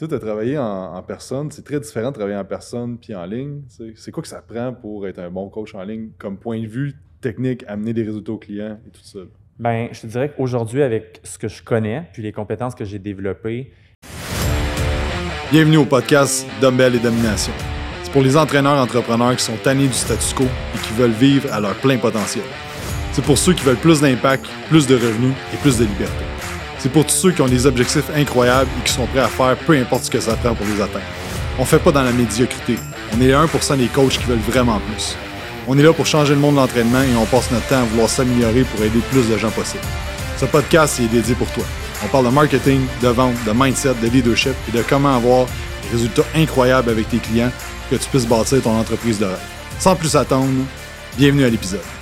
Tu sais, as travaillé en, personne, c'est très différent de travailler en personne puis en ligne. C'est quoi que ça prend pour être un bon coach en ligne comme point de vue technique, amener des résultats aux clients et tout ça? Ben, je te dirais qu'aujourd'hui, avec ce que je connais puis les compétences que j'ai développées. Bienvenue au podcast Dumbbell et Domination. C'est pour les entraîneurs entrepreneurs qui sont tannés du statu quo et qui veulent vivre à leur plein potentiel. C'est pour ceux qui veulent plus d'impact, plus de revenus et plus de liberté. C'est pour tous ceux qui ont des objectifs incroyables et qui sont prêts à faire peu importe ce que ça prend pour les atteindre. On fait pas dans la médiocrité. On est les 1% des coachs qui veulent vraiment plus. On est là pour changer le monde de l'entraînement et on passe notre temps à vouloir s'améliorer pour aider plus de gens possible. Ce podcast est dédié pour toi. On parle de marketing, de vente, de mindset, de leadership et de comment avoir des résultats incroyables avec tes clients pour que tu puisses bâtir ton entreprise de rêve. Sans plus attendre, bienvenue à l'épisode.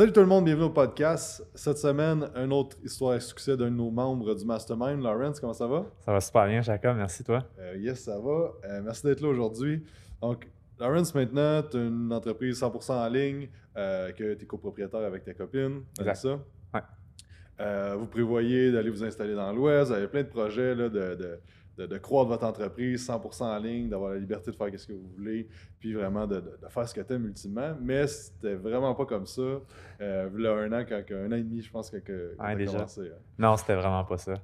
Salut tout le monde, bienvenue au podcast. Cette semaine, une autre histoire à succès d'un de nos membres du Mastermind. Lawrence, comment ça va? Ça va super bien, Jacob. Merci, toi. Euh, yes, ça va. Euh, merci d'être là aujourd'hui. Donc, Lawrence, maintenant, tu as une entreprise 100% en ligne, euh, que tu es copropriétaire avec ta copine. C'est ça? Ouais. vous prévoyez d'aller vous installer dans l'Ouest. Vous avez plein de projets là, de de, croire de votre entreprise 100% en ligne, d'avoir la liberté de faire ce que vous voulez, puis vraiment de, faire ce que tu aimes ultimement. Mais c'était vraiment pas comme ça. Euh, il y a un an, quand, un an et demi, je pense, que, que déjà? commencé. Hein. Non, c'était vraiment pas ça.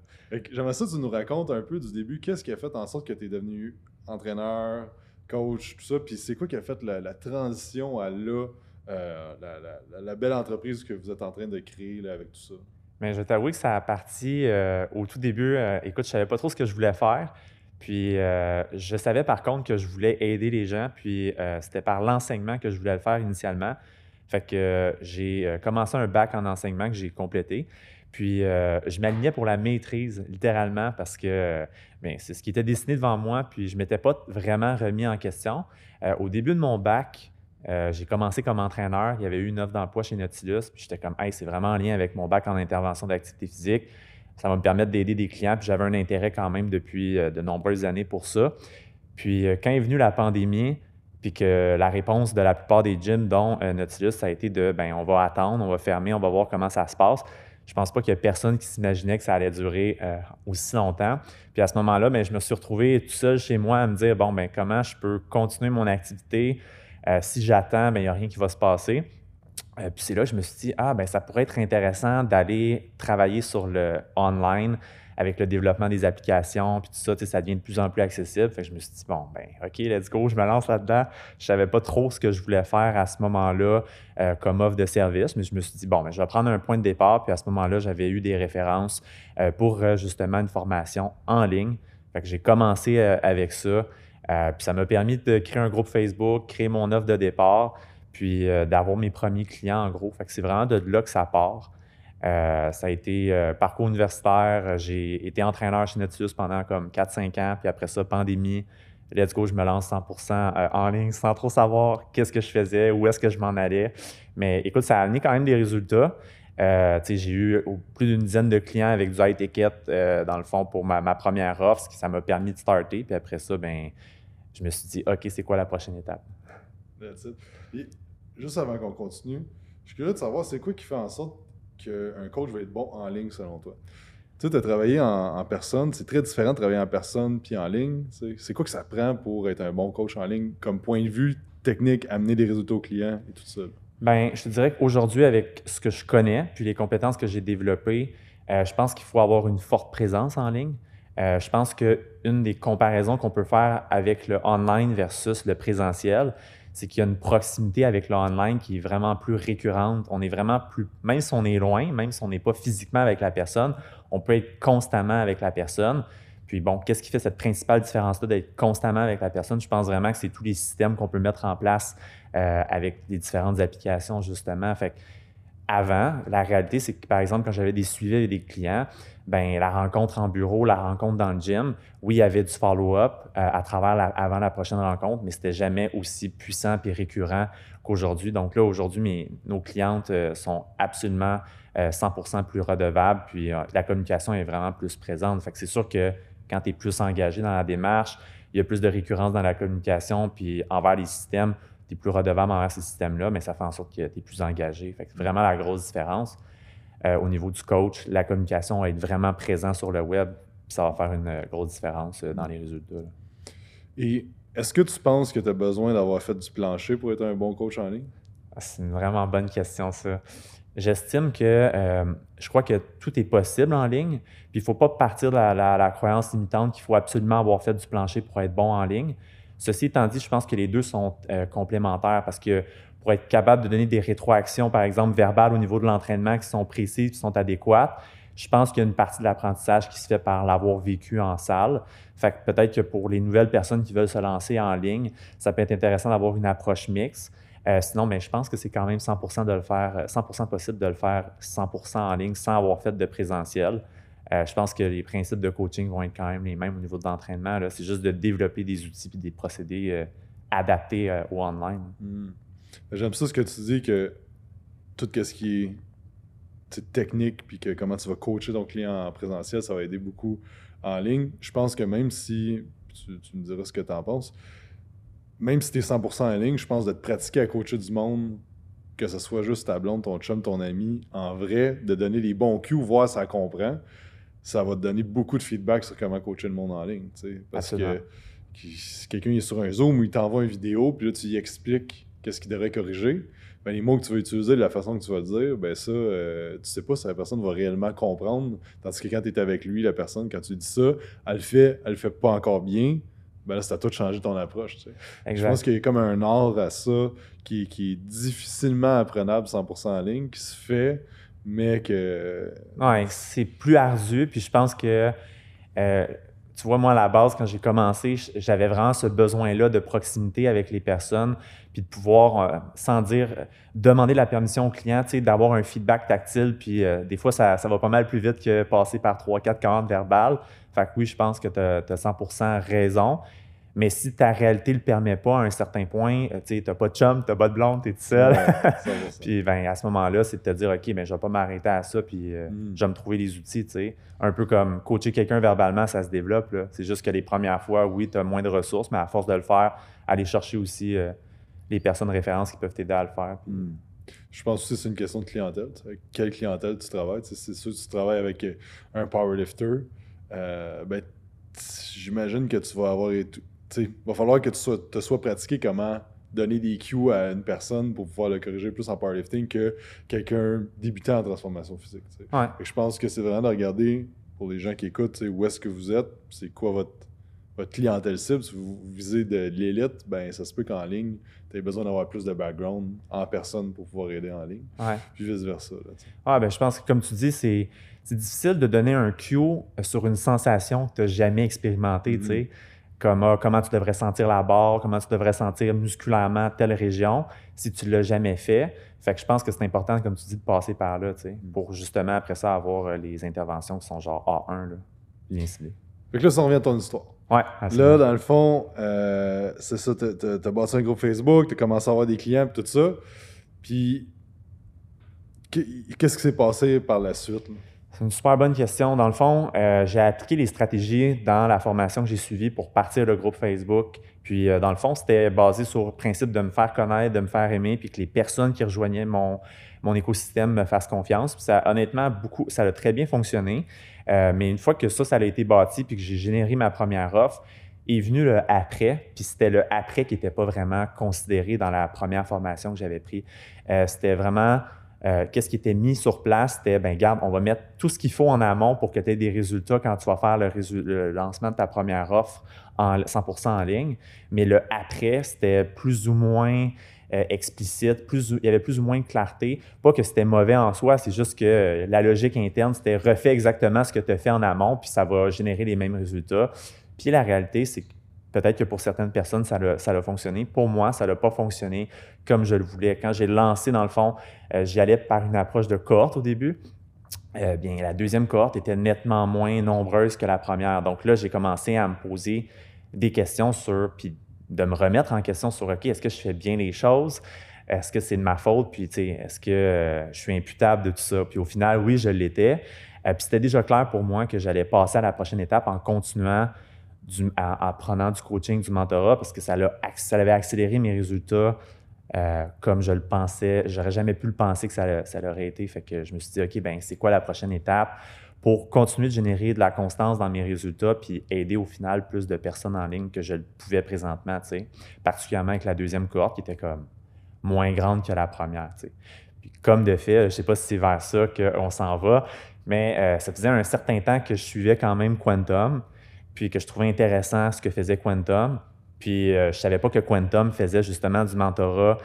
J'aimerais ça que tu nous racontes un peu du début, qu'est-ce qui a fait en sorte que tu es devenu entraîneur, coach, tout ça, puis c'est quoi qui a fait la, transition à là, euh, la, belle entreprise que vous êtes en train de créer avec tout ça? Mais je t'avoue que ça a parti euh, au tout début. Euh, écoute, je savais pas trop ce que je voulais faire. Puis euh, je savais par contre que je voulais aider les gens. Puis c'était par l'enseignement que je voulais le faire initialement. Fait que j'ai commencé un bac en enseignement que j'ai complété. Puis je m'alignais pour la maîtrise, littéralement, parce que ben, c'est ce qui était dessiné devant moi. Puis je ne m'étais pas vraiment remis en question. au début de mon bac, euh, j'ai commencé comme entraîneur. Il y avait eu une offre d'emploi chez Nautilus. Puis j'étais comme, hey, c'est vraiment en lien avec mon bac en intervention d'activité physique. Ça va me permettre d'aider des clients. Puis j'avais un intérêt quand même depuis euh, de nombreuses années pour ça. Puis euh, quand est venue la pandémie, puis que la réponse de la plupart des gyms, dont Nautilus, ça a été de, ben, on va attendre, on va fermer, on va voir comment ça se passe. Je pense pas qu'il y a personne qui s'imaginait que ça allait durer aussi longtemps. Puis à ce moment-là, ben, je me suis retrouvé tout seul chez moi à me dire, bon, ben, comment je peux continuer mon activité? Euh, si j'attends, ben, il n'y a rien qui va se passer. Euh, puis c'est là que je me suis dit, ah, ben ça pourrait être intéressant d'aller travailler sur le online avec le développement des applications, puis tout ça, ça devient de plus en plus accessible. Fait que je me suis dit, bon, ben OK, let's go, je me lance là-dedans. Je savais pas trop ce que je voulais faire à ce moment-là euh, comme offre de service, mais je me suis dit, bon, ben, je vais prendre un point de départ. Puis à ce moment-là, j'avais eu des références pour justement une formation en ligne. Fait que j'ai commencé avec ça. Euh, puis ça m'a permis de créer un groupe Facebook, créer mon offre de départ, puis euh, d'avoir mes premiers clients en gros. Fait que c'est vraiment de là que ça part. Euh, ça a été parcours universitaire. J'ai été entraîneur chez Nautilus pendant comme 4-5 ans, puis après ça, pandémie. Let's go, je me lance 100% en ligne sans trop savoir qu'est-ce que je faisais, où est-ce que je m'en allais. Mais écoute, ça a amené quand même des résultats. j'ai eu plus d'une dizaine de clients avec du high ticket, dans le fond, pour ma, ma première offre, ce qui ça m'a permis de starter. Puis après ça, ben je me suis dit, OK, c'est quoi la prochaine étape? juste avant qu'on continue, je suis curieux de savoir, c'est quoi qui fait en sorte qu'un coach va être bon en ligne selon toi? Tu sais, tu as travaillé en, personne, c'est très différent de travailler en personne puis en ligne. C'est quoi que ça prend pour être un bon coach en ligne comme point de vue technique, amener des résultats aux clients et tout ça? Bien, je te dirais qu'aujourd'hui, avec ce que je connais puis les compétences que j'ai développées, euh, je pense qu'il faut avoir une forte présence en ligne. Euh, je pense qu'une des comparaisons qu'on peut faire avec le online versus le présentiel, c'est qu'il y a une proximité avec le online qui est vraiment plus récurrente. On est vraiment plus, même si on est loin, même si on n'est pas physiquement avec la personne, on peut être constamment avec la personne. Puis bon, qu'est-ce qui fait cette principale différence-là d'être constamment avec la personne? Je pense vraiment que c'est tous les systèmes qu'on peut mettre en place euh, avec les différentes applications, justement. Avant, la réalité, c'est que, par exemple, quand j'avais des suivis avec des clients, ben la rencontre en bureau, la rencontre dans le gym, oui, il y avait du follow-up euh, avant la prochaine rencontre, mais c'était jamais aussi puissant et récurrent qu'aujourd'hui. Donc là, aujourd'hui, nos clientes euh, sont absolument 100% euh, plus redevables, puis la communication est vraiment plus présente. C'est sûr que quand tu es plus engagé dans la démarche, il y a plus de récurrence dans la communication, puis envers les systèmes, tu es plus redevable envers ces systèmes-là, mais ça fait en sorte que tu es plus engagé. Fait que c'est vraiment la grosse différence. Euh, au niveau du coach, la communication, être vraiment présent sur le web, ça va faire une grosse différence dans les résultats. Et est-ce que tu penses que tu as besoin d'avoir fait du plancher pour être un bon coach en ligne? Ah, c'est une vraiment bonne question, ça. J'estime que euh, je crois que tout est possible en ligne. Puis il ne faut pas partir de la, croyance limitante qu'il faut absolument avoir fait du plancher pour être bon en ligne. Ceci étant dit, je pense que les deux sont euh, complémentaires parce que pour être capable de donner des rétroactions, par exemple, verbales au niveau de l'entraînement qui sont précises, qui sont adéquates, je pense qu'il y a une partie de l'apprentissage qui se fait par l'avoir vécu en salle. Fait que peut-être que pour les nouvelles personnes qui veulent se lancer en ligne, ça peut être intéressant d'avoir une approche mixte. Euh, sinon, mais je pense que c'est quand même 100 de le faire, 100% euh, possible de le faire 100% en ligne sans avoir fait de présentiel. Euh, je pense que les principes de coaching vont être quand même les mêmes au niveau de l'entraînement. C'est juste de développer des outils et des procédés adaptés au online. Hmm. J'aime ça ce que tu dis que tout ce qui est technique puis que comment tu vas coacher ton client en présentiel, ça va aider beaucoup en ligne. Je pense que même si, tu, me diras ce que tu en penses, même si tu es 100% en ligne, je pense d'être pratiqué à coacher du monde, que ce soit juste ta blonde, ton chum, ton ami, en vrai, de donner les bons cues, voir si ça comprend, ça va te donner beaucoup de feedback sur comment coacher le monde en ligne. Parce que si quelqu'un est sur un Zoom où il t'envoie une vidéo, puis là, tu lui expliques qu'est-ce qu'il devrait corriger, ben, les mots que tu vas utiliser, la façon que tu vas le dire, ben ça, euh, tu sais pas si la personne va réellement comprendre. Tandis que quand tu es avec lui, la personne, quand tu dis ça, elle le fait, elle le fait pas encore bien ben là, c'est à toi de changer ton approche. Je pense qu'il y a comme un art à ça qui, est difficilement apprenable 100% en ligne, qui se fait, mais que. Oui, c'est plus ardu. Puis je pense que, euh, tu vois, moi, à la base, quand j'ai commencé, j'avais vraiment ce besoin-là de proximité avec les personnes, puis de pouvoir, euh, sans dire, demander la permission au client, d'avoir un feedback tactile. Puis euh, des fois, ça, ça, va pas mal plus vite que passer par 3-4 commandes verbales. Fait que oui, je pense que tu as, 100% raison. Mais si ta réalité ne le permet pas à un certain point, euh, tu n'as pas de chum, tu n'as pas de blonde, tu es tout seul. puis ben, à ce moment-là, c'est de te dire, OK, mais je ne vais pas m'arrêter à ça, puis euh, mm. je vais me trouver des outils. sais. Un peu comme coacher quelqu'un verbalement, ça se développe. C'est juste que les premières fois, oui, tu as moins de ressources, mais à force de le faire, aller chercher aussi euh, les personnes références qui peuvent t'aider à le faire. Mm. Je pense aussi que c'est une question de clientèle. Quelle clientèle tu travailles? c'est sûr que tu travailles avec un powerlifter euh, ben, j'imagine que tu vas avoir. Il va falloir que tu sois, te sois pratiqué comment donner des cues à une personne pour pouvoir le corriger plus en powerlifting que quelqu'un débutant en transformation physique. je pense que c'est vraiment de regarder pour les gens qui écoutent où est-ce que vous êtes, c'est quoi votre, votre clientèle cible. Si vous visez de, l'élite, ben ça se peut qu'en ligne, tu aies besoin d'avoir plus de background en personne pour pouvoir aider en ligne. Puis vice-versa. Ouais, ben, je pense que comme tu dis, c'est c'est difficile de donner un cue sur une sensation que tu n'as jamais expérimentée. Comme ah, comment tu devrais sentir la barre, comment tu devrais sentir musculairement telle région, si tu ne l'as jamais fait. Fait que je pense que c'est important, comme tu dis, de passer par là, tu sais, mm. pour justement après ça avoir euh, les interventions qui sont genre A1, là, bien ciblées. Fait que là, ça revient à ton histoire. Ouais. Là, dans le fond, euh, c'est ça, tu as, bâti un groupe Facebook, tu as commencé à avoir des clients, puis tout ça. Puis, qu'est-ce qui s'est passé par la suite? C'est une super bonne question. Dans le fond, euh, j'ai appliqué les stratégies dans la formation que j'ai suivie pour partir le groupe Facebook. Puis, euh, dans le fond, c'était basé sur le principe de me faire connaître, de me faire aimer, puis que les personnes qui rejoignaient mon, mon écosystème me fassent confiance. Puis ça, honnêtement, beaucoup, ça a très bien fonctionné. Euh, mais une fois que ça, ça a été bâti, puis que j'ai généré ma première offre, est venu le après, puis c'était le après qui n'était pas vraiment considéré dans la première formation que j'avais pris. c'était vraiment euh, qu'est-ce qui était mis sur place? C'était, ben garde, on va mettre tout ce qu'il faut en amont pour que tu aies des résultats quand tu vas faire le, lancement de ta première offre en 100% en ligne. Mais le après, c'était plus ou moins euh, explicite, plus, il y avait plus ou moins de clarté. Pas que c'était mauvais en soi, c'est juste que la logique interne, c'était refait exactement ce que tu as fait en amont, puis ça va générer les mêmes résultats. Puis la réalité, c'est que Peut-être que pour certaines personnes, ça a, ça fonctionné. Pour moi, ça n'a pas fonctionné comme je le voulais. Quand j'ai lancé, dans le fond, euh, j'y allais par une approche de cohorte au début. Euh, bien, la deuxième cohorte était nettement moins nombreuse que la première. Donc là, j'ai commencé à me poser des questions sur, puis de me remettre en question sur, OK, est-ce que je fais bien les choses? Est-ce que c'est de ma faute? Puis, tu sais, est-ce que euh, je suis imputable de tout ça? Puis au final, oui, je l'étais. puis c'était déjà clair pour moi que j'allais passer à la prochaine étape en continuant en, prenant du coaching, du mentorat, parce que ça, avait accéléré mes résultats euh, comme je le pensais. J'aurais jamais pu le penser que ça, ça l'aurait été. Fait que je me suis dit, OK, ben c'est quoi la prochaine étape? pour continuer de générer de la constance dans mes résultats puis aider au final plus de personnes en ligne que je le pouvais présentement, tu sais. Particulièrement avec la deuxième cohorte qui était comme moins grande que la première, tu sais. Puis comme de fait, je ne sais pas si c'est vers ça qu'on s'en va, mais euh, ça faisait un certain temps que je suivais quand même Quantum, puis que je trouvais intéressant ce que faisait Quantum. Puis euh, je savais pas que Quantum faisait justement du mentorat.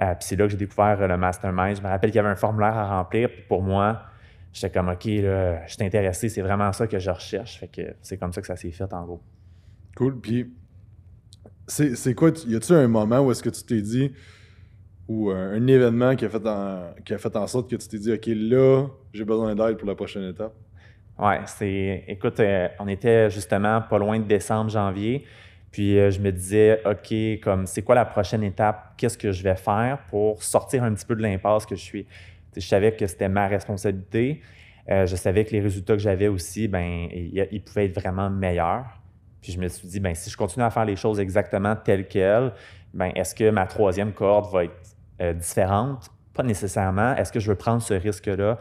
Euh, puis c'est là que j'ai découvert le mastermind. Je me rappelle qu'il y avait un formulaire à remplir. Puis pour moi, j'étais comme OK, là, je suis intéressé, c'est vraiment ça que je recherche. Fait que c'est comme ça que ça s'est fait en gros. Cool. Puis c'est quoi, y a-tu un moment où est-ce que tu t'es dit ou un, événement qui a, fait en, qui a fait en sorte que tu t'es dit, OK, là, j'ai besoin d'aide pour la prochaine étape? Ouais, c'est. Écoute, euh, on était justement pas loin de décembre, janvier. Puis euh, je me disais, OK, comme c'est quoi la prochaine étape? Qu'est-ce que je vais faire pour sortir un petit peu de l'impasse que je suis? je savais que c'était ma responsabilité. Euh, je savais que les résultats que j'avais aussi, ben, ils, pouvaient être vraiment meilleurs. Puis je me suis dit, ben, si je continue à faire les choses exactement telles quelles, ben, est-ce que ma troisième corde va être différente? Pas nécessairement. Est-ce que je veux prendre ce risque-là?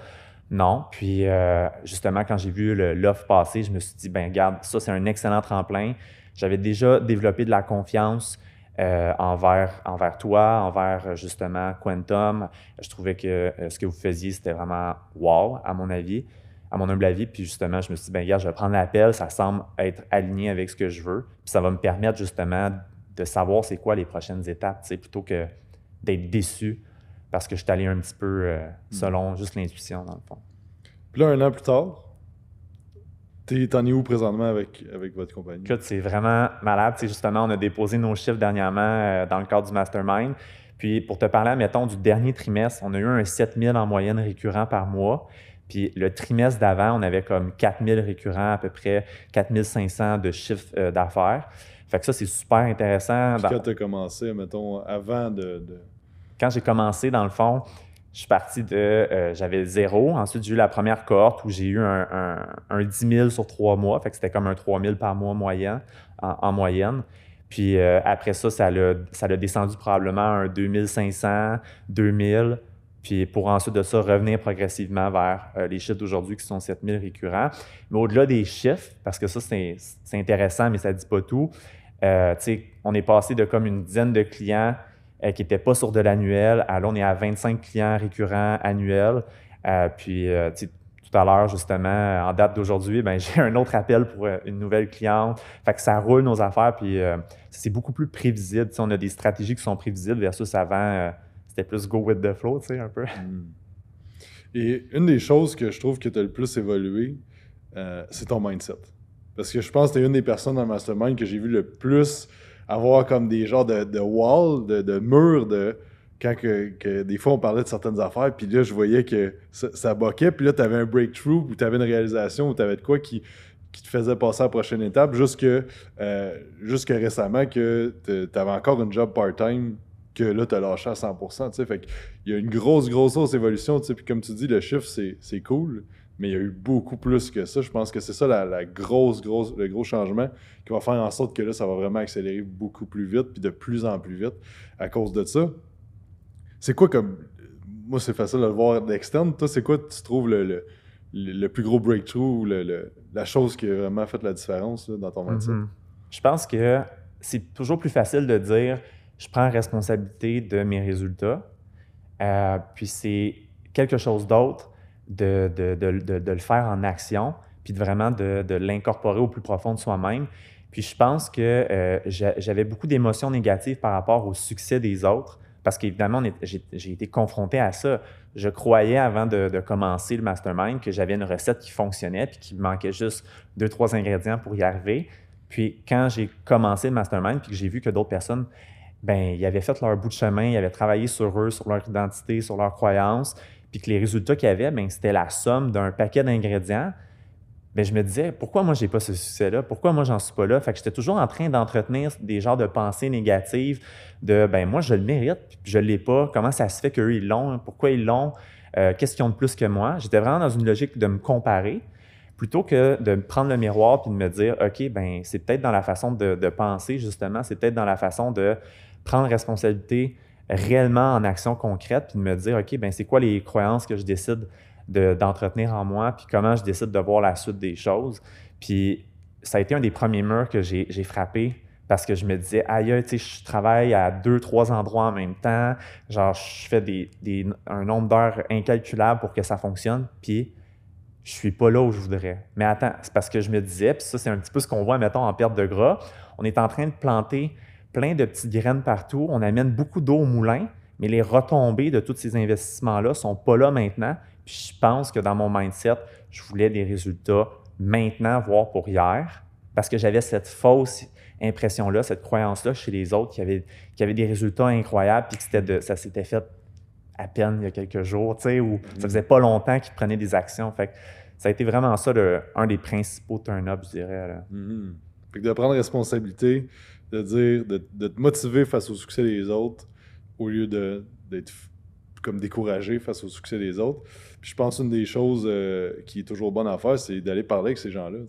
Non. Puis, euh, justement, quand j'ai vu l'offre passer, je me suis dit, ben regarde, ça, c'est un excellent tremplin. J'avais déjà développé de la confiance euh, envers, envers toi, envers justement Quantum. Je trouvais que ce que vous faisiez, c'était vraiment wow, à mon avis, à mon humble avis. Puis justement, je me suis dit, ben regarde, je vais prendre l'appel, ça semble être aligné avec ce que je veux. Puis ça va me permettre justement de savoir c'est quoi les prochaines étapes, plutôt que d'être déçu parce que je suis allé un petit peu euh, hmm. selon juste l'intuition, dans le fond. Puis là, un an plus tard, t'en es où présentement avec, avec votre compagnie? Écoute, c'est vraiment malade. justement, on a déposé nos chiffres dernièrement euh, dans le cadre du Mastermind. Puis pour te parler, mettons, du dernier trimestre, on a eu un 7000 en moyenne récurrent par mois. Puis le trimestre d'avant, on avait comme 4000 récurrents, à peu près 4500 de chiffre euh, d'affaires. Fait que ça, c'est super intéressant. quand tu as commencé, mettons, avant de... Quand j'ai commencé, dans le fond, je suis parti de... Euh, j'avais zéro. Ensuite, j'ai eu la première cohorte où j'ai eu un, un, 10 000 sur trois mois. Fait que c'était comme un 3 000 par mois moyen, en, moyenne. Puis euh, après ça, ça l'a descendu probablement à un 2500, 2000. Puis pour ensuite de ça, revenir progressivement vers euh, les chiffres d'aujourd'hui qui sont 7000 récurrents. Mais au-delà des chiffres, parce que ça, c'est intéressant, mais ça ne dit pas tout, on est passé de comme une dizaine de clients euh, qui n'étaient pas sur de l'annuel à là, on est à 25 clients récurrents annuels. puis tout à l'heure, justement, en date d'aujourd'hui, ben, j'ai un autre appel pour une nouvelle cliente. Fait que ça roule nos affaires, puis c'est beaucoup plus prévisible. on a des stratégies qui sont prévisibles versus avant c'était plus go with the flow, tu sais, un peu. Hmm. Et une des choses que je trouve que tu as le plus évolué, euh, c'est ton mindset. Parce que je pense que tu es une des personnes dans mastermind que j'ai vu le plus avoir comme des genres de, de wall, de, de murs, de quand que, des fois on parlait de certaines affaires, puis là je voyais que ça, ça boquait, puis là tu avais un breakthrough, ou tu avais une réalisation, ou tu avais de quoi qui, qui te faisait passer à la prochaine étape, jusque, euh, récemment que tu avais encore une job part-time que là, tu as lâché à 100%. sais Fait il y a une grosse, grosse, grosse évolution. Puis comme tu dis, le chiffre, c'est cool, mais il y a eu beaucoup plus que ça. Je pense que c'est ça la, grosse, grosse, le gros changement qui va faire en sorte que là, ça va vraiment accélérer beaucoup plus vite, puis de plus en plus vite à cause de ça. C'est quoi comme. Moi, c'est facile de le voir d'externe. Toi, c'est quoi tu trouves le, le, plus gros breakthrough ou la chose qui a vraiment fait la différence dans ton mindset? Mm-hmm. Je pense que c'est toujours plus facile de dire je prends responsabilité de mes résultats. Euh, puis c'est quelque chose d'autre de, le faire en action, puis de vraiment de, l'incorporer au plus profond de soi-même. Puis je pense que euh, j'avais beaucoup d'émotions négatives par rapport au succès des autres, parce qu'évidemment, j'ai été confronté à ça. Je croyais avant de, commencer le mastermind que j'avais une recette qui fonctionnait, puis qu'il manquait juste deux, trois ingrédients pour y arriver. Puis quand j'ai commencé le mastermind, puis que j'ai vu que d'autres personnes ben, ils avaient fait leur bout de chemin, ils avaient travaillé sur eux, sur leur identité, sur leurs croyances, puis que les résultats qu'ils avaient, ben, c'était la somme d'un paquet d'ingrédients. Ben, je me disais, pourquoi moi, j'ai pas ce succès-là? Pourquoi moi, j'en suis pas là? Fait que j'étais toujours en train d'entretenir des genres de pensées négatives de, ben, moi, je le mérite, puis je l'ai pas. Comment ça se fait qu'eux, ils l'ont? Pourquoi ils l'ont? Euh, qu'est-ce qu'ils ont de plus que moi? J'étais vraiment dans une logique de me comparer plutôt que de prendre le miroir puis de me dire, OK, ben c'est peut-être dans la façon de, de penser, justement, c'est peut-être dans la façon de prendre responsabilité réellement en action concrète, puis de me dire, OK, ben c'est quoi les croyances que je décide d'entretenir en moi, puis comment je décide de voir la suite des choses. Puis ça a été un des premiers murs que j'ai frappé parce que je me disais, aïe, tu sais, je travaille à deux, trois endroits en même temps. Genre, je fais des, un nombre d'heures incalculable pour que ça fonctionne. Puis, je suis pas là où je voudrais. Mais attends, c'est parce que je me disais, puis ça, c'est un petit peu ce qu'on voit, mettons, en perte de gras. On est en train de planter plein de petites graines partout. On amène beaucoup d'eau au moulin, mais les retombées de tous ces investissements-là sont pas là maintenant. Puis, je pense que dans mon mindset, je voulais des résultats maintenant, voire pour hier, parce que j'avais cette fausse impression-là, cette croyance-là chez les autres qui avaient, qui avaient des résultats incroyables, puis que de, ça s'était fait à peine il y a quelques jours, tu sais, ou ça faisait pas longtemps qu'ils prenaient des actions. Fait ça a été vraiment ça, un des principaux turn-up, je dirais. Mm-hmm. Fait que de prendre responsabilité, de dire, de, te motiver face au succès des autres, au lieu d'être comme découragé face au succès des autres. Puis je pense une des choses euh, qui est toujours bonne à faire, c'est d'aller parler avec ces gens-là.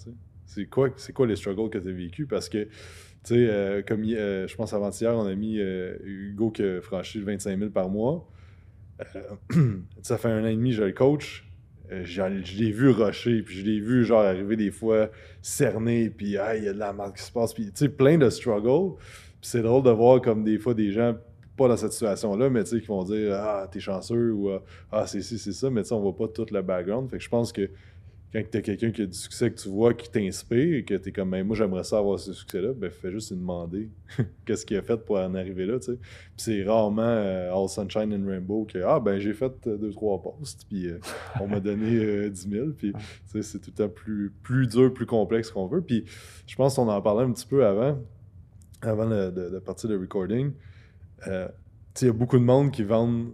C'est quoi, quoi les struggles que tu as vécu? Parce que, tu sais, euh, comme euh, je pense avant-hier, on a mis Hugo qui a franchi 25 000 par mois. ça fait un an et demi, je le coach. Je l'ai vu rusher, puis je l'ai vu genre arriver des fois cerné, puis il y a de la marque qui se passe, puis tu sais, plein de struggles. C'est drôle de voir comme des fois des gens pas dans cette situation-là, mais tu sais, qui vont dire Ah, t'es chanceux ou Ah, c'est ci, c'est ça, mais tu sais, on voit pas tout le background. Fait que je pense que quand tu as quelqu'un qui a du succès que tu vois, qui t'inspire, et que tu es comme, ben, moi j'aimerais ça avoir ce succès-là, ben fais juste lui demander qu'est-ce qu'il a fait pour en arriver là. tu sais. Puis c'est rarement euh, All Sunshine and Rainbow que, ah ben j'ai fait deux, trois posts, puis euh, on m'a donné 10 000. Puis c'est tout le temps plus, plus dur, plus complexe qu'on veut. Puis je pense qu'on en parlait un petit peu avant, avant de, de partir de recording. Euh, il y a beaucoup de monde qui vendent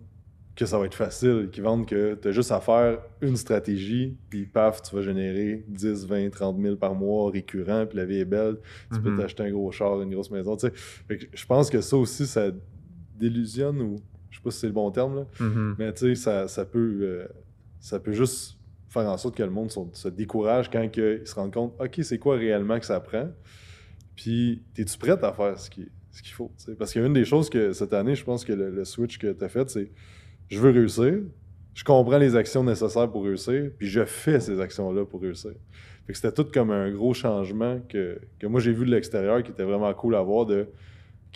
que ça va être facile, qui vendent que tu as juste à faire une stratégie, puis paf, tu vas générer 10, 20, 30 000 par mois récurrent, puis la vie est belle, tu peux mhm. t'acheter un gros char, une grosse maison. je pense que ça aussi, ça délusionne, ou je sais pas si c'est le bon terme, là, mhm. mais ça, ça, peut, euh, ça peut juste faire en sorte que le monde se, décourage quand il se rend compte, OK, c'est quoi réellement que ça prend, puis es-tu prête à faire ce qui ce qu'il faut. Parce qu'il y a une des choses que cette année, je pense que le, switch que tu as fait, c'est je veux réussir, je comprends les actions nécessaires pour réussir, puis je fais ces actions-là pour réussir. C'était tout comme un gros changement que, moi j'ai vu de l'extérieur qui était vraiment cool à voir de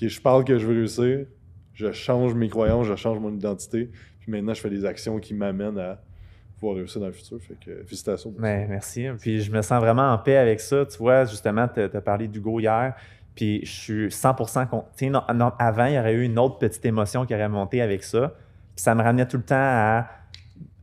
je parle que je veux réussir, je change mes croyances, je change mon identité, puis maintenant je fais des actions qui m'amènent à pouvoir réussir dans le futur. Fait que félicitations. Ben, merci. Puis je me sens vraiment en paix avec ça. Tu vois, justement, tu as parlé d'Hugo hier. Puis je suis 100% contre. avant, il y aurait eu une autre petite émotion qui aurait monté avec ça. Ça me ramenait tout le temps à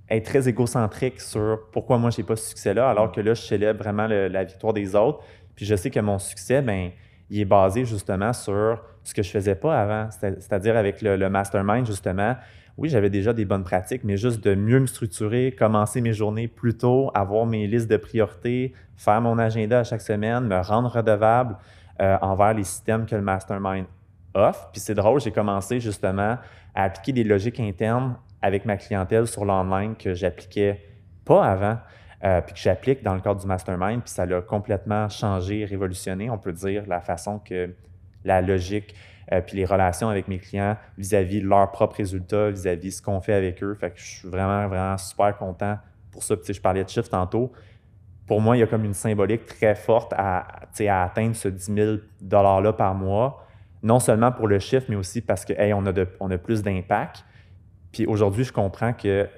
être très égocentrique sur pourquoi moi, je n'ai pas ce succès-là, alors que là, je célèbre vraiment la victoire des autres. Puis je sais que mon succès, ben, il est basé justement sur ce que je faisais pas avant, c'est-à-dire avec le, le, mastermind, justement. Oui, j'avais déjà des bonnes pratiques, mais juste de mieux me structurer, commencer mes journées plus tôt, avoir mes listes de priorités, faire mon agenda à chaque semaine, me rendre redevable. Euh, envers les systèmes que le mastermind offre. Puis c'est drôle, j'ai commencé justement à appliquer des logiques internes avec ma clientèle sur l'online que j'appliquais pas avant, euh, puis que j'applique dans le cadre du mastermind. Puis ça l'a complètement changé, révolutionné, on peut dire, la façon que la logique euh, puis les relations avec mes clients vis-à-vis de leurs propres résultats, vis-à-vis de ce qu'on fait avec eux. Fait que je suis vraiment, vraiment super content pour ça. Puis, je parlais de chiffres tantôt pour moi, il y a comme une symbolique très forte à, à atteindre ce 10 000 $-là par mois, non seulement pour le chiffre, mais aussi parce que on, a on a plus d'impact. Puis aujourd'hui, je comprends que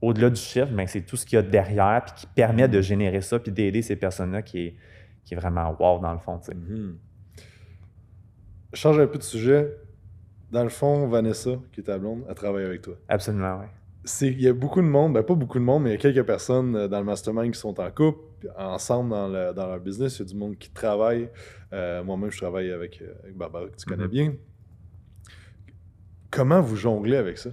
au-delà du chiffre, c'est tout ce qu'il y a derrière puis qui permet de générer ça puis d'aider ces personnes-là qui est, qui est vraiment wow dans le fond. Mm-hmm. Je change un peu de sujet. Dans le fond, Vanessa, qui est ta blonde, elle travaille avec toi. Absolument, oui il y a beaucoup de monde, ben pas beaucoup de monde, mais il y a quelques personnes euh, dans le mastermind qui sont en couple, ensemble dans, leur business. Il y a du monde qui travaille. Euh, moi-même, je travaille avec, euh, Barbara, que tu connais mm-hmm. bien. Comment vous jonglez avec ça?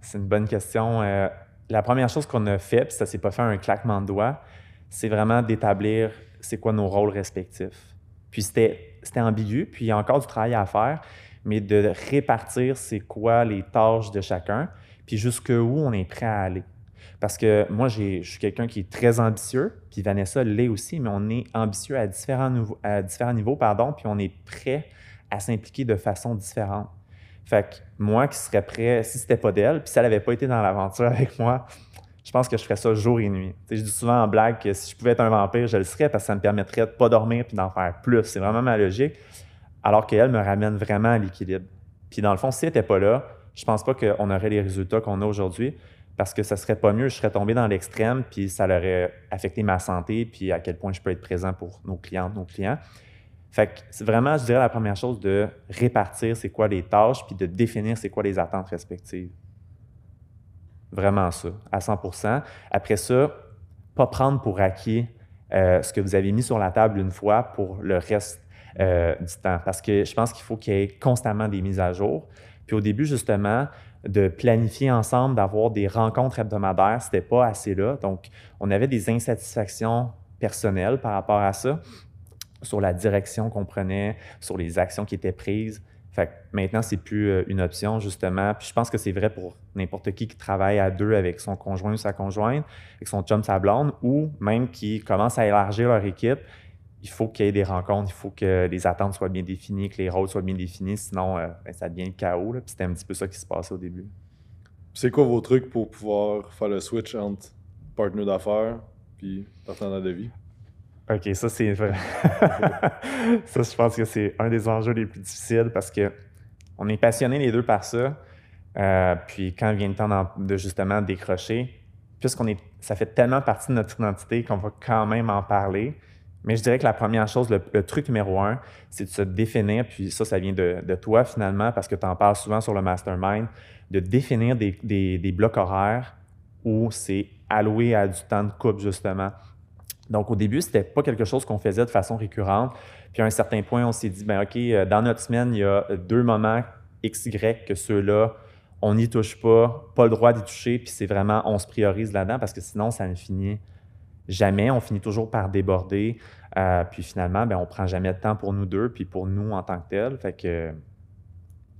C'est une bonne question. la première chose qu'on a fait, puis ça s'est pas fait un claquement de doigts, c'est vraiment d'établir c'est quoi nos rôles respectifs. Puis c'était ambigu, puis il y a encore du travail à faire, mais de répartir c'est quoi les tâches de chacun puis jusqu'où on est prêt à aller. Parce que moi, je suis quelqu'un qui est très ambitieux, puis Vanessa l'est aussi, mais on est ambitieux à différents, niveaux, à différents niveaux, pardon, puis on est prêt à s'impliquer de façon différente. Fait que moi qui serais prêt, si c'était pas d'elle, puis si elle n'avait pas été dans l'aventure avec moi, je pense que je ferais ça jour et nuit. je dis souvent en blague que si je pouvais être un vampire, je le serais parce que ça me permettrait de ne pas dormir puis d'en faire plus. C'est vraiment ma logique. Alors qu'elle me ramène vraiment à l'équilibre. Puis dans le fond, si elle n'était pas là, je pense pas qu'on aurait les résultats qu'on a aujourd'hui parce que ça serait pas mieux, je serais tombé dans l'extrême, puis ça aurait affecté ma santé, puis à quel point je peux être présent pour nos clientes, nos clients. Fait que c'est vraiment, je dirais, la première chose de répartir c'est quoi les tâches, puis de définir c'est quoi les attentes respectives. Vraiment ça, à 100% Après ça, pas prendre pour acquis euh, ce que vous avez mis sur la table une fois pour le reste euh, du temps. Parce que je pense qu'il faut qu'il y ait constamment des mises à jour. Puis au début, justement, de planifier ensemble, d'avoir des rencontres hebdomadaires, c'était pas assez là. Donc, on avait des insatisfactions personnelles par rapport à ça, sur la direction qu'on prenait, sur les actions qui étaient prises. Fait que maintenant, c'est plus euh, une option, justement. Puis je pense que c'est vrai pour n'importe qui qui travaille à deux avec son conjoint ou sa conjointe, avec son chum, sa blonde, ou même qui commence à élargir leur équipe. Il faut qu'il y ait des rencontres, il faut que les attentes soient bien définies, que les rôles soient bien définis, sinon euh, ben, ça devient le chaos. Puis c'était un petit peu ça qui se passait au début. C'est quoi vos trucs pour pouvoir faire le switch entre partenaire d'affaires puis partenaire de vie? OK, ça, c'est. ça, je pense que c'est un des enjeux les plus difficiles parce que on est passionnés les deux par ça. Euh, puis quand vient le temps de justement décrocher, puisqu'on est, ça fait tellement partie de notre identité qu'on va quand même en parler. Mais je dirais que la première chose, le, truc numéro un, c'est de se définir, puis ça, ça vient de, toi finalement, parce que tu en parles souvent sur le mastermind, de définir des, blocs horaires où c'est alloué à du temps de couple, justement. Donc, au début, ce n'était pas quelque chose qu'on faisait de façon récurrente. Puis, à un certain point, on s'est dit, ben OK, euh, dans notre semaine, il y a deux moments X, Y que ceux-là, on n'y touche pas, pas le droit d'y toucher, puis c'est vraiment, on se priorise là-dedans parce que sinon, ça ne finit jamais. On finit toujours par déborder. Euh, puis finalement, ben, on prend jamais de temps pour nous deux, puis pour nous en tant que tel. Fait que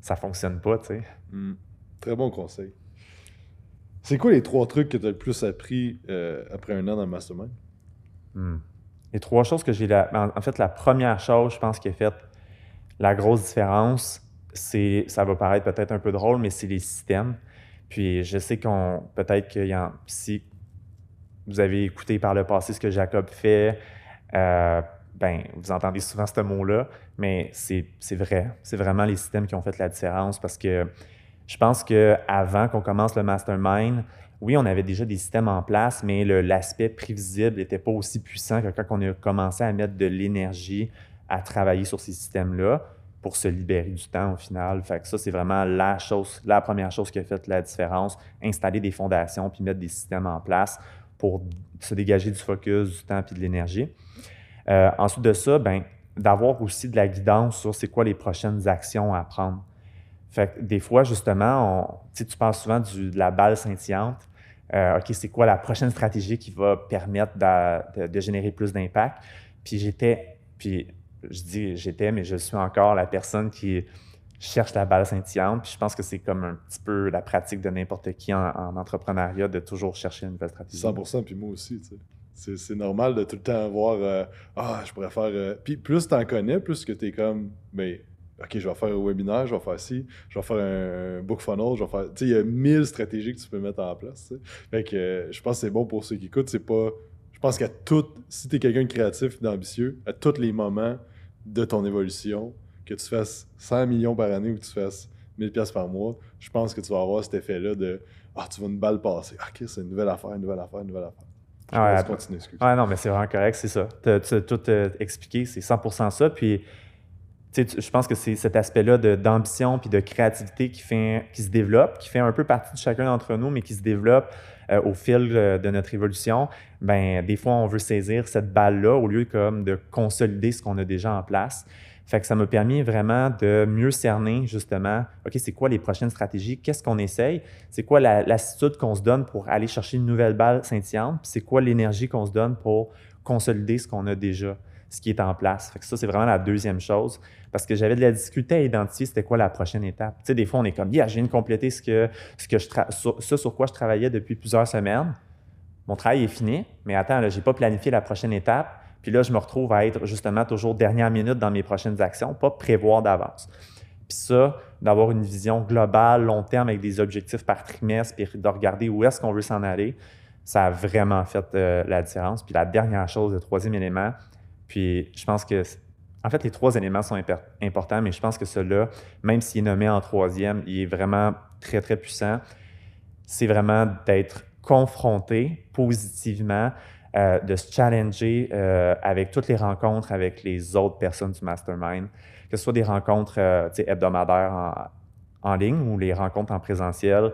ça ne fonctionne pas, tu sais. Hmm. Très bon conseil. C'est quoi les trois trucs que tu as le plus appris euh, après un an dans le mastermind? Hmm. Les trois choses que j'ai. En fait, la première chose, je pense, qui a fait la grosse différence, c'est. Ça va paraître peut-être un peu drôle, mais c'est les systèmes. Puis je sais qu'on. Peut-être qu'il y a. Si vous avez écouté par le passé ce que Jacob fait, euh, ben, vous entendez souvent ce mot-là, mais c'est vrai. C'est vraiment les systèmes qui ont fait la différence parce que je pense qu'avant qu'on commence le mastermind, oui, on avait déjà des systèmes en place, mais l'aspect prévisible n'était pas aussi puissant que quand on a commencé à mettre de l'énergie à travailler sur ces systèmes-là pour se libérer du temps au final. Fait que ça, c'est vraiment la chose, la première chose qui a fait la différence, installer des fondations puis mettre des systèmes en place pour se dégager du focus, du temps puis de l'énergie. Euh, ensuite de ça, ben, d'avoir aussi de la guidance sur c'est quoi les prochaines actions à prendre. Fait que des fois, justement, tu parles souvent de la balle scintillante. Euh, OK, c'est quoi la prochaine stratégie qui va permettre de, générer plus d'impact? Puis j'étais, puis je dis j'étais, mais je suis encore la personne qui cherche la balle scintillante. Puis je pense que c'est comme un petit peu la pratique de n'importe qui en, entrepreneuriat de toujours chercher une nouvelle stratégie. 100% puis moi aussi, tu sais. C'est normal de tout le temps avoir euh, Ah, je pourrais faire. Euh, puis plus tu en connais, plus que tu es comme. Mais ben, OK, je vais faire un webinaire, je vais faire ci, je vais faire un book funnel, je vais faire. Tu sais, il y a mille stratégies que tu peux mettre en place. Fait que euh, je pense que c'est bon pour ceux qui écoutent. C'est pas. Je pense qu'à tout, si tu es quelqu'un de créatif et d'ambitieux, à tous les moments de ton évolution, que tu fasses 100 millions par année ou que tu fasses 1000 pièces par mois, je pense que tu vas avoir cet effet-là de Ah, tu vas une balle passer. OK, c'est une nouvelle affaire, une nouvelle affaire, une nouvelle affaire. Je ouais, continuer. Ouais, non, mais c'est vraiment correct, c'est ça. Tu as, tout euh, expliqué, c'est 100% ça. Puis je pense que c'est cet aspect-là d'ambition puis de créativité qui, fait, qui se développe, qui fait un peu partie de chacun d'entre nous, mais qui se développe euh, au fil euh, de notre évolution. Ben, des fois, on veut saisir cette balle-là au lieu comme de consolider ce qu'on a déjà en place. Fait que ça m'a permis vraiment de mieux cerner justement, OK, c'est quoi les prochaines stratégies? Qu'est-ce qu'on essaye? C'est quoi l'attitude qu'on se donne pour aller chercher une nouvelle balle scintillante? Puis c'est quoi l'énergie qu'on se donne pour consolider ce qu'on a déjà? ce qui est en place? Fait que ça, c'est vraiment la deuxième chose. Parce que j'avais de la difficulté à identifier c'était quoi la prochaine étape. Tu sais, des fois, on est comme, yeah, je viens de compléter ce que, ce que je sur, sur quoi je travaillais depuis plusieurs semaines. Mon travail est fini, mais attends, là, j'ai pas planifié la prochaine étape. Puis là, je me retrouve à être justement toujours dernière minute dans mes prochaines actions, pas prévoir d'avance. Puis ça, d'avoir une vision globale, long terme, avec des objectifs par trimestre, puis de regarder où est-ce qu'on veut s'en aller, ça a vraiment fait euh, la différence. Puis la dernière chose, le troisième élément, puis je pense que, en fait, les trois éléments sont importants, mais je pense que celui-là, même s'il est nommé en troisième, il est vraiment très, très puissant. C'est vraiment d'être confronté positivement, euh, de se challenger euh, avec toutes les rencontres avec les autres personnes du mastermind, que ce soit des rencontres hebdomadaires en, ligne ou les rencontres en présentiel,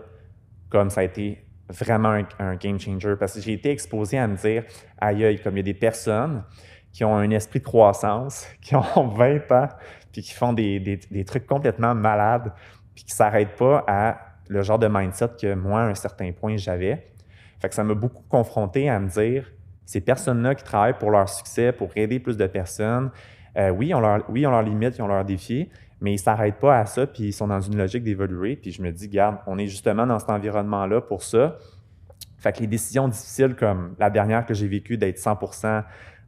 comme ça a été vraiment un, game changer parce que j'ai été exposé à me dire aïe, comme il y a des personnes qui ont un esprit de croissance, qui ont 20 ans, puis qui font des, des, trucs complètement malades, puis qui ne s'arrêtent pas à le genre de mindset que moi, à un certain point, j'avais. Fait que ça m'a beaucoup confronté à me dire ces personnes-là qui travaillent pour leur succès, pour aider plus de personnes, euh, oui, on leur, oui, on leur limite, ils ont leurs défis, mais ils ne s'arrêtent pas à ça, puis ils sont dans une logique d'évoluer. Puis je me dis, garde, on est justement dans cet environnement-là pour ça. Fait que les décisions difficiles, comme la dernière que j'ai vécue d'être 100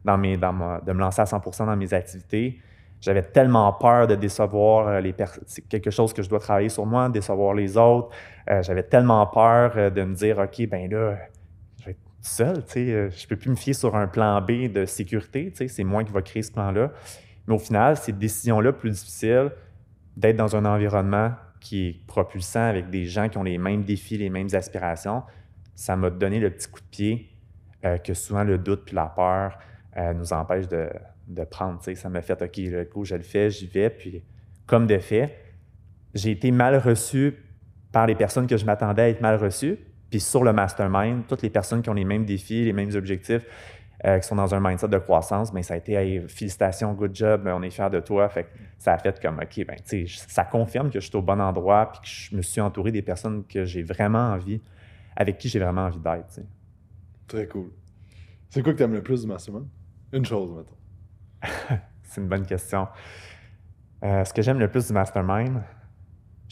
dans mes, dans de me lancer à 100% dans mes activités, j'avais tellement peur de décevoir euh, les personnes. C'est quelque chose que je dois travailler sur moi, décevoir les autres. Euh, j'avais tellement peur de me dire, OK, ben là, seul, tu sais, je peux plus me fier sur un plan B de sécurité, tu sais, c'est moi qui va créer ce plan-là. Mais au final, ces décisions-là plus difficiles, d'être dans un environnement qui est propulsant avec des gens qui ont les mêmes défis, les mêmes aspirations, ça m'a donné le petit coup de pied euh, que souvent le doute puis la peur euh, nous empêchent de, de prendre. Ça m'a fait OK, le coup, je le fais, j'y vais. Puis, comme de fait, j'ai été mal reçu par les personnes que je m'attendais à être mal reçu. Puis sur le mastermind, toutes les personnes qui ont les mêmes défis, les mêmes objectifs, euh, qui sont dans un mindset de croissance, mais ça a été félicitations, good job, on est fiers de toi. Fait ça a fait comme OK, ben, ça confirme que je suis au bon endroit puis que je me suis entouré des personnes que j'ai vraiment envie, avec qui j'ai vraiment envie d'être. Très cool. C'est quoi que tu aimes le plus du mastermind? Une chose, maintenant. c'est une bonne question. Euh, ce que j'aime le plus du mastermind,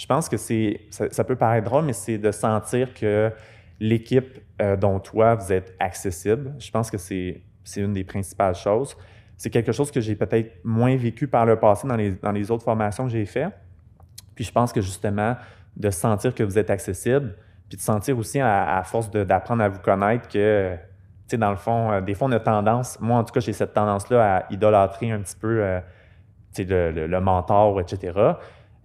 je pense que c'est. Ça, peut paraître drôle, mais c'est de sentir que l'équipe euh, dont toi, vous êtes accessible. Je pense que c'est une des principales choses. C'est quelque chose que j'ai peut-être moins vécu par le passé dans les, dans les autres formations que j'ai faites. Puis je pense que justement, de sentir que vous êtes accessible, puis de sentir aussi, à, force d'apprendre à vous connaître, que, tu sais, dans le fond, euh, des fois, on a tendance, moi en tout cas, j'ai cette tendance-là à idolâtrer un petit peu, euh, tu sais, le, le, mentor, etc.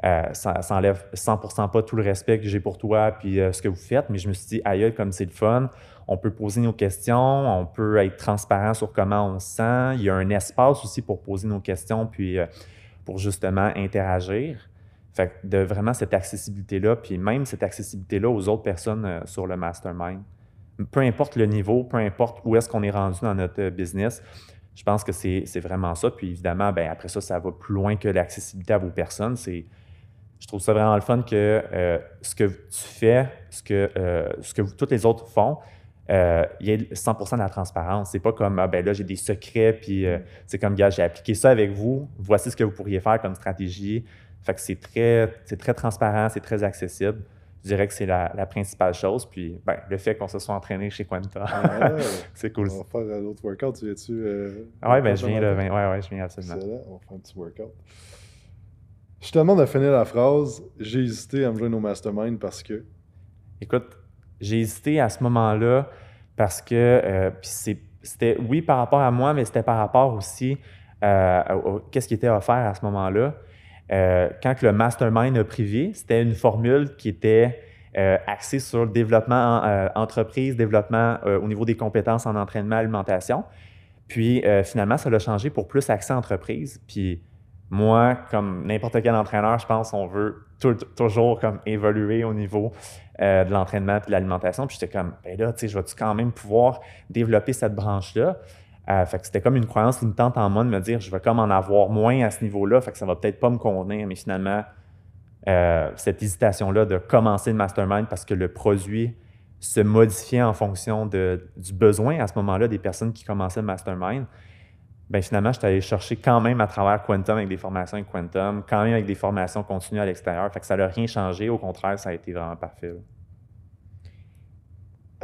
Euh, ça, ça, enlève 100% pas tout le respect que j'ai pour toi puis euh, ce que vous faites, mais je me suis dit, aïe, comme c'est le fun, on peut poser nos questions, on peut être transparent sur comment on se sent. Il y a un espace aussi pour poser nos questions puis euh, pour justement interagir. Fait de vraiment cette accessibilité-là, puis même cette accessibilité-là aux autres personnes sur le mastermind. Peu importe le niveau, peu importe où est-ce qu'on est rendu dans notre business, je pense que c'est vraiment ça. Puis évidemment, ben, après ça, ça va plus loin que l'accessibilité à vos personnes. C'est je trouve ça vraiment le fun que euh, ce que tu fais, ce que, euh, ce que tous les autres font, euh, il y ait 100 de la transparence. C'est pas comme, ah, ben là, j'ai des secrets, puis c'est comme, gars, j'ai appliqué ça avec vous, voici ce que vous pourriez faire comme stratégie. Fait que c'est très, très transparent, c'est très accessible. Je dirais que c'est la, principale chose. Puis, ben, le fait qu'on se soit entraîné chez Quanta, ah c'est cool. On va faire un autre workout. Tu viens-tu? oui, ben, je viens le 20. Ouais, ouais, je viens absolument. Excellent. On va faire un petit workout. Je te demande de finir la phrase. J'ai hésité à me joindre au mastermind parce que. Écoute, j'ai hésité à ce moment-là parce que euh, c'était, oui, par rapport à moi, mais c'était par rapport aussi euh, à qu'est-ce qui était offert à ce moment-là. Euh, quand le mastermind a privé, c'était une formule qui était axée sur le développement en, entreprise, développement au niveau des compétences en entraînement, alimentation. Puis finalement, ça l'a changé pour plus accès entreprise. Puis moi, comme n'importe quel entraîneur, je pense qu'on veut toujours comme évoluer au niveau euh, de l'entraînement et de l'alimentation. Puis j'étais comme, ben là, tu sais, je vais-tu quand même pouvoir développer cette branche-là? Euh, fait que c'était comme une croyance limitante en moi de me dire, je vais comme en avoir moins à ce niveau-là, fait que ça va peut-être pas me convenir. Mais finalement, euh, cette hésitation-là de commencer le mastermind parce que le produit se modifiait en fonction de, du besoin à ce moment-là des personnes qui commençaient le mastermind, ben finalement, je suis allé chercher quand même à travers Quantum avec des formations avec Quantum, quand même avec des formations continues à l'extérieur. Fait que ça n'a rien changé. Au contraire, ça a été vraiment parfait.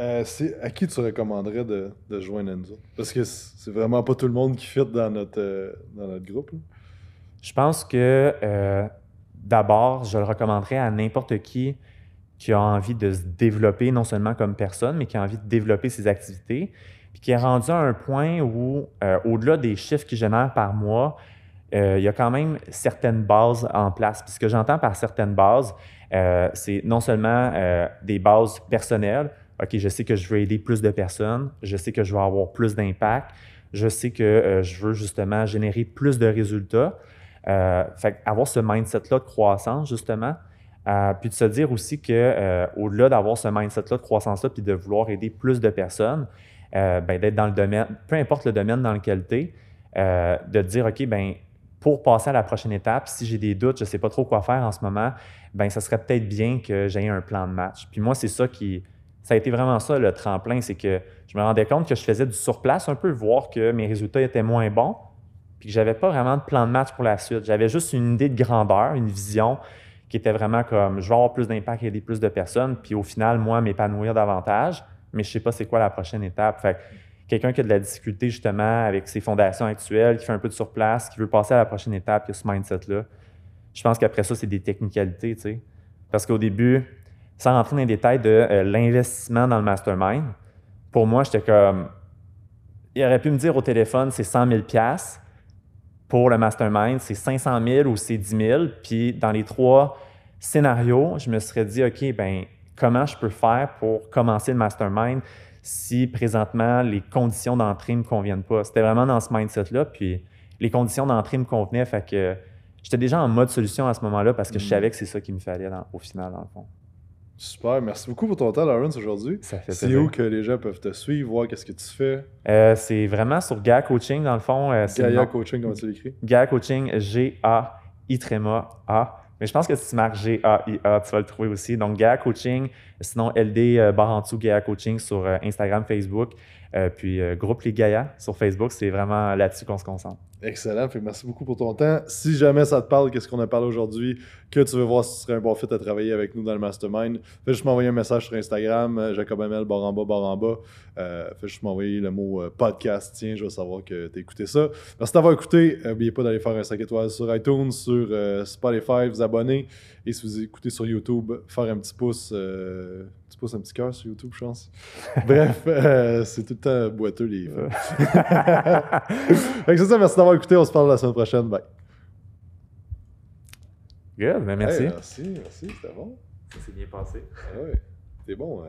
Euh, à qui tu recommanderais de, de joindre Enzo? Parce que c'est vraiment pas tout le monde qui fit dans notre, euh, dans notre groupe. Je pense que euh, d'abord, je le recommanderais à n'importe qui qui a envie de se développer non seulement comme personne, mais qui a envie de développer ses activités, qui est rendu à un point où, euh, au-delà des chiffres qu'il génère par mois, euh, il y a quand même certaines bases en place. Puis ce que j'entends par certaines bases, euh, c'est non seulement des bases personnelles, OK, je sais que je veux aider plus de personnes, je sais que je veux avoir plus d'impact, je sais que je veux justement générer plus de résultats. fait avoir ce mindset-là de croissance, justement, puis de se dire aussi que au-delà d'avoir ce mindset-là de croissance-là, puis de vouloir aider plus de personnes, euh, ben, d'être dans le domaine, peu importe le domaine dans lequel tu es, de dire, OK, ben, pour passer à la prochaine étape, si j'ai des doutes, je ne sais pas trop quoi faire en ce moment, ben, ça serait peut-être bien que j'aie un plan de match. Puis moi, c'est ça qui, ça a été vraiment ça le tremplin, c'est que je me rendais compte que je faisais du surplace un peu, voir que mes résultats étaient moins bons, puis que j'avais pas vraiment de plan de match pour la suite. J'avais juste une idée de grandeur, une vision, qui était vraiment comme je vais avoir plus d'impact et aider plus de personnes, puis au final, moi, m'épanouir davantage, mais je sais pas c'est quoi la prochaine étape. Fait quelqu'un qui a de la difficulté justement avec ses fondations actuelles, qui fait un peu de surplace, qui veut passer à la prochaine étape, qui a ce mindset-là, je pense qu'après ça, c'est des technicalités, tu sais. Parce qu'au début, sans rentrer dans les détails de euh, l'investissement dans le mastermind, pour moi, j'étais comme. Il aurait pu me dire au téléphone, c'est 100 000 pour le mastermind, c'est 500 000 ou c'est 10 000. Puis dans les trois scénarios, je me serais dit, OK, ben comment je peux faire pour commencer le mastermind si présentement les conditions d'entrée ne me conviennent pas? C'était vraiment dans ce mindset-là. Puis les conditions d'entrée me convenaient, fait que j'étais déjà en mode solution à ce moment-là parce que je mm. savais que c'est ça qu'il me fallait au final, dans le fond. Super, merci beaucoup pour ton temps, Lawrence, aujourd'hui. Ça fait C'est où que les gens peuvent te suivre, voir qu'est-ce que tu fais? Euh, c'est vraiment sur Gaia Coaching, dans le fond. Euh, Gaia Coaching, comment tu l'écris? Gaia Coaching, G-A-I-A. Mais je pense que si tu marques G-A-I-A, tu vas le trouver aussi. Donc, Gaia Coaching, sinon LD euh, barre en dessous Gaia Coaching sur Instagram, Facebook. puis, groupe Les Gaia sur Facebook, c'est vraiment là-dessus qu'on se concentre. Excellent. merci beaucoup pour ton temps. Si jamais ça te parle, qu'est-ce qu'on a parlé aujourd'hui, que tu veux voir si ce serait un bon fit à travailler avec nous dans le mastermind, fais juste m'envoyer un message sur Instagram, euh, Jacob Amel, barre barre euh, fais juste m'envoyer le mot euh, podcast. Tiens, je veux savoir que tu as écouté ça. Merci d'avoir écouté. N'oubliez pas d'aller faire un 5 étoiles sur iTunes, sur Spotify, vous abonner. Et si vous écoutez sur YouTube, faire un petit pouce un petit cœur sur YouTube, je pense. Bref, c'est tout le temps boiteux, les c'est ça, merci d'avoir écouté. On se parle la semaine prochaine. Bye. Good, ben merci. merci, merci, c'était bon. Ça s'est bien passé. Ah ouais, c'est bon. Hein.